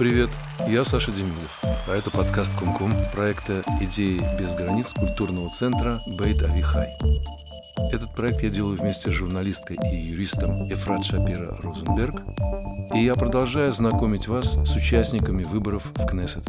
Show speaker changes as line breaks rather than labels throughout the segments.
Привет, я Саша Демидов, а это подкаст Кумкум проекта «Идеи без границ» культурного центра Бейт Авихай. Этот проект я делаю вместе с журналисткой и юристом Ефрат Шапира Розенберг, и я продолжаю знакомить вас с участниками выборов в Кнессет.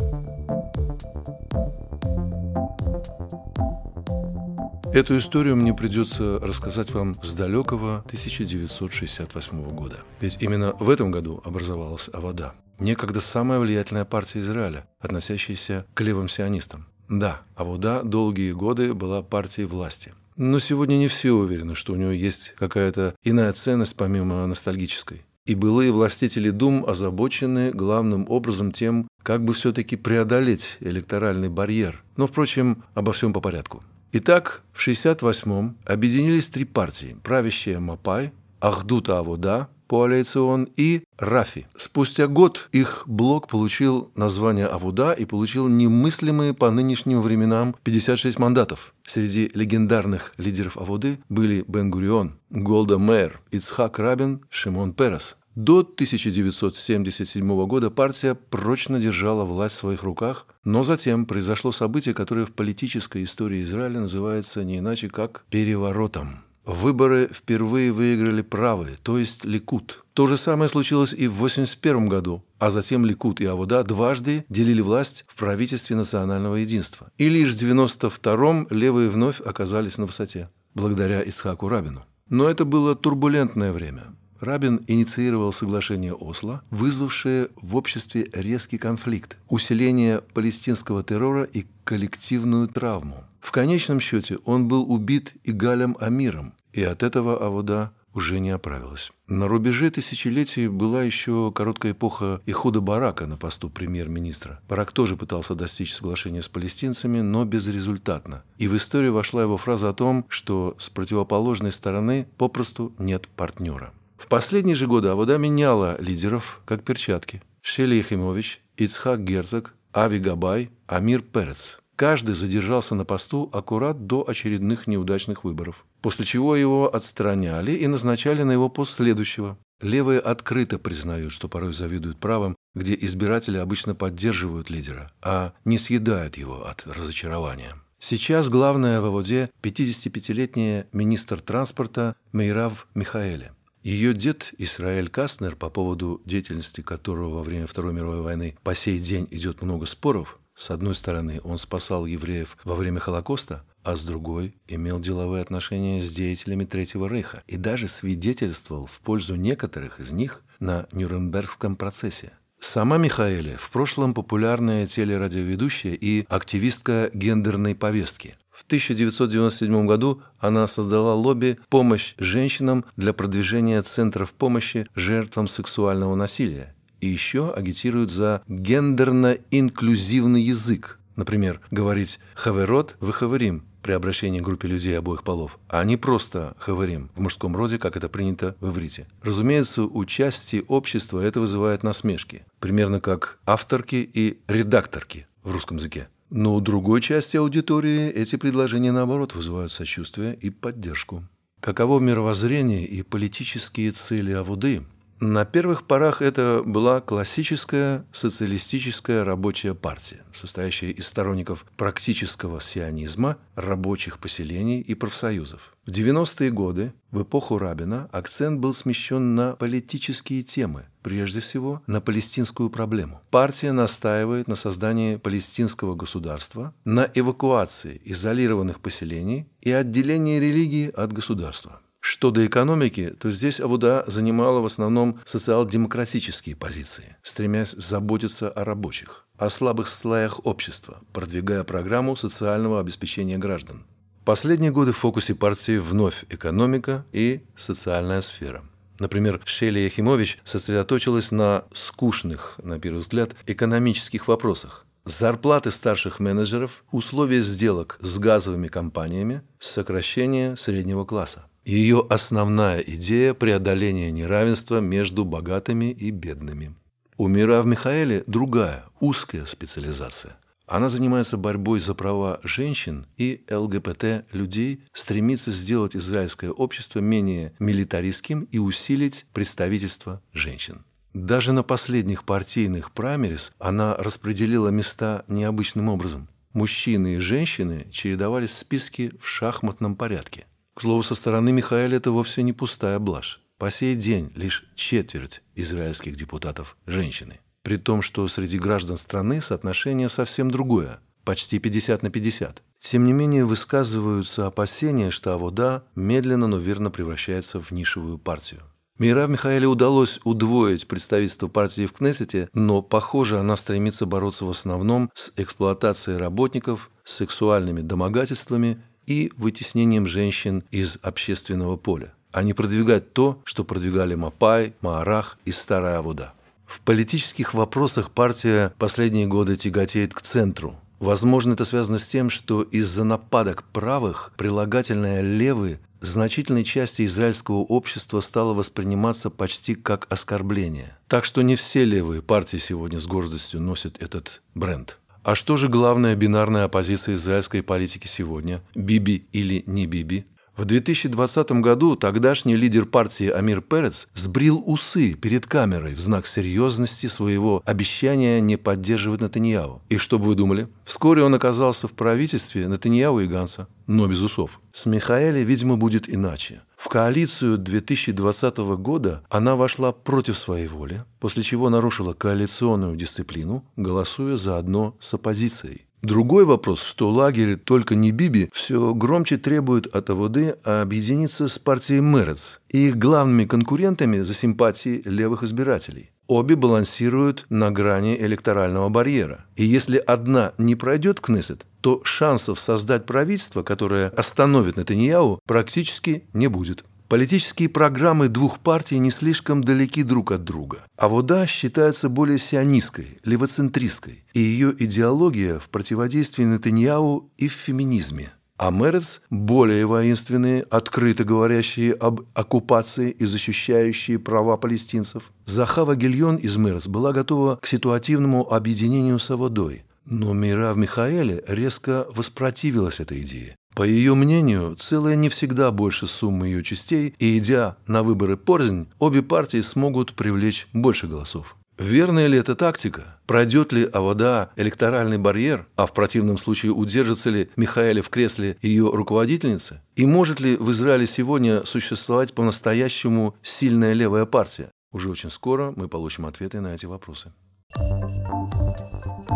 Эту историю мне придется рассказать вам с далекого 1968 года. Ведь именно в этом году образовалась Авода – некогда самая влиятельная партия Израиля, относящаяся к левым сионистам. Да, Авуда долгие годы была партией власти. Но сегодня не все уверены, что у нее есть какая-то иная ценность помимо ностальгической. И былые властители Дум озабочены главным образом тем, как бы все-таки преодолеть электоральный барьер. Но, впрочем, обо всем по порядку. Итак, в 1968-м объединились три партии – правящая Мапай, Ахдута Авода Коалицион и Рафи. Спустя год их блок получил название Авуда и получил немыслимые по нынешним временам 56 мандатов. Среди легендарных лидеров Авуды были Бен-Гурион, Голда Мэр, Ицхак Рабин, Шимон Перес. До 1977 года партия прочно держала власть в своих руках, но затем произошло событие, которое в политической истории Израиля называется не иначе как «переворотом». Выборы впервые выиграли правые, то есть Ликут. То же самое случилось и в 1981 году, а затем Ликут и Авода дважды делили власть в правительстве национального единства. И лишь в 1992-м левые вновь оказались на высоте, благодаря Исхаку Рабину. Но это было турбулентное время. Рабин инициировал соглашение Осло, вызвавшее в обществе резкий конфликт, усиление палестинского террора и коллективную травму. В конечном счете он был убит Игалем Амиром, и от этого Авода уже не оправилась. На рубеже тысячелетий была еще короткая эпоха Ихуда Барака на посту премьер-министра. Барак тоже пытался достичь соглашения с палестинцами, но безрезультатно. И в историю вошла его фраза о том, что с противоположной стороны попросту нет партнера. В последние же годы Авода меняла лидеров, как перчатки. Шели Ехимович, Ицхак Герцог, Ави Габай, Амир Перец. Каждый задержался на посту аккурат до очередных неудачных выборов, после чего его отстраняли и назначали на его пост следующего. Левые открыто признают, что порой завидуют правым, где избиратели обычно поддерживают лидера, а не съедают его от разочарования. Сейчас главная в Аводе 55-летняя министр транспорта Мейрав Михаэля. Ее дед Исраэль Кастнер, по поводу деятельности которого во время Второй мировой войны по сей день идет много споров, с одной стороны, он спасал евреев во время Холокоста, а с другой имел деловые отношения с деятелями Третьего Рейха и даже свидетельствовал в пользу некоторых из них на Нюрнбергском процессе. Сама Михаэля в прошлом популярная телерадиоведущая и активистка гендерной повестки. В 1997 году она создала лобби «Помощь женщинам» для продвижения центров помощи жертвам сексуального насилия и еще агитируют за гендерно-инклюзивный язык. Например, говорить «хаверот» вы «хаварим» при обращении к группе людей обоих полов, а не просто «хаварим» в мужском роде, как это принято в иврите. Разумеется, у части общества это вызывает насмешки, примерно как авторки и редакторки в русском языке. Но у другой части аудитории эти предложения, наоборот, вызывают сочувствие и поддержку. Каково мировоззрение и политические цели Авуды, на первых порах это была классическая социалистическая рабочая партия, состоящая из сторонников практического сионизма, рабочих поселений и профсоюзов. В 90-е годы, в эпоху Рабина, акцент был смещен на политические темы, прежде всего на палестинскую проблему. Партия настаивает на создании палестинского государства, на эвакуации изолированных поселений и отделении религии от государства. Что до экономики, то здесь Авуда занимала в основном социал-демократические позиции, стремясь заботиться о рабочих, о слабых слоях общества, продвигая программу социального обеспечения граждан. Последние годы в фокусе партии вновь экономика и социальная сфера. Например, Шелия Химович сосредоточилась на скучных, на первый взгляд, экономических вопросах. Зарплаты старших менеджеров, условия сделок с газовыми компаниями, сокращение среднего класса. Ее основная идея – преодоление неравенства между богатыми и бедными. У Мира в Михаэле другая, узкая специализация. Она занимается борьбой за права женщин и ЛГБТ-людей, стремится сделать израильское общество менее милитаристским и усилить представительство женщин. Даже на последних партийных праймерис она распределила места необычным образом. Мужчины и женщины чередовались в списке в шахматном порядке. К слову, со стороны Михаэля это вовсе не пустая блажь. По сей день лишь четверть израильских депутатов – женщины. При том, что среди граждан страны соотношение совсем другое – почти 50 на 50. Тем не менее, высказываются опасения, что Авода медленно, но верно превращается в нишевую партию. Мирав Михаэле удалось удвоить представительство партии в Кнессете, но, похоже, она стремится бороться в основном с эксплуатацией работников, сексуальными домогательствами и вытеснением женщин из общественного поля, а не продвигать то, что продвигали Мапай, Маарах и Старая Авода. В политических вопросах партия последние годы тяготеет к центру, Возможно, это связано с тем, что из-за нападок правых прилагательное «левый» значительной части израильского общества стало восприниматься почти как оскорбление. Так что не все левые партии сегодня с гордостью носят этот бренд. А что же главная бинарная оппозиция израильской политики сегодня? Биби или не Биби? В 2020 году тогдашний лидер партии Амир Перец сбрил усы перед камерой в знак серьезности своего обещания не поддерживать Натаньяу. И что бы вы думали? Вскоре он оказался в правительстве Натаньяу и Ганса, но без усов. С Михаэлем, видимо, будет иначе. В коалицию 2020 года она вошла против своей воли, после чего нарушила коалиционную дисциплину, голосуя заодно с оппозицией. Другой вопрос, что лагерь «Только не Биби» все громче требует от АВД объединиться с партией Мерец и их главными конкурентами за симпатии левых избирателей. Обе балансируют на грани электорального барьера. И если одна не пройдет Кнессет, то шансов создать правительство, которое остановит Натаньяу, практически не будет. Политические программы двух партий не слишком далеки друг от друга. А вода считается более сионистской, левоцентристской, и ее идеология в противодействии Натаньяу и в феминизме. А Мерец более воинственные, открыто говорящие об оккупации и защищающие права палестинцев. Захава Гильон из Мерец была готова к ситуативному объединению с Аводой. Но Мира в Михаэле резко воспротивилась этой идее. По ее мнению, целая не всегда больше суммы ее частей, и идя на выборы порознь, обе партии смогут привлечь больше голосов. Верная ли эта тактика? Пройдет ли Авода электоральный барьер, а в противном случае удержится ли Михаэля в кресле ее руководительницы? И может ли в Израиле сегодня существовать по-настоящему сильная левая партия? Уже очень скоро мы получим ответы на эти вопросы.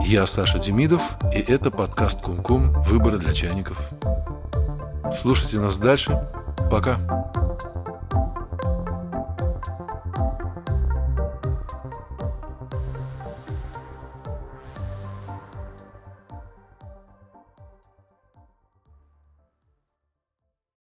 Я Саша Демидов, и это подкаст «Кум-Кум. Выборы для чайников». Слушайте нас дальше. Пока.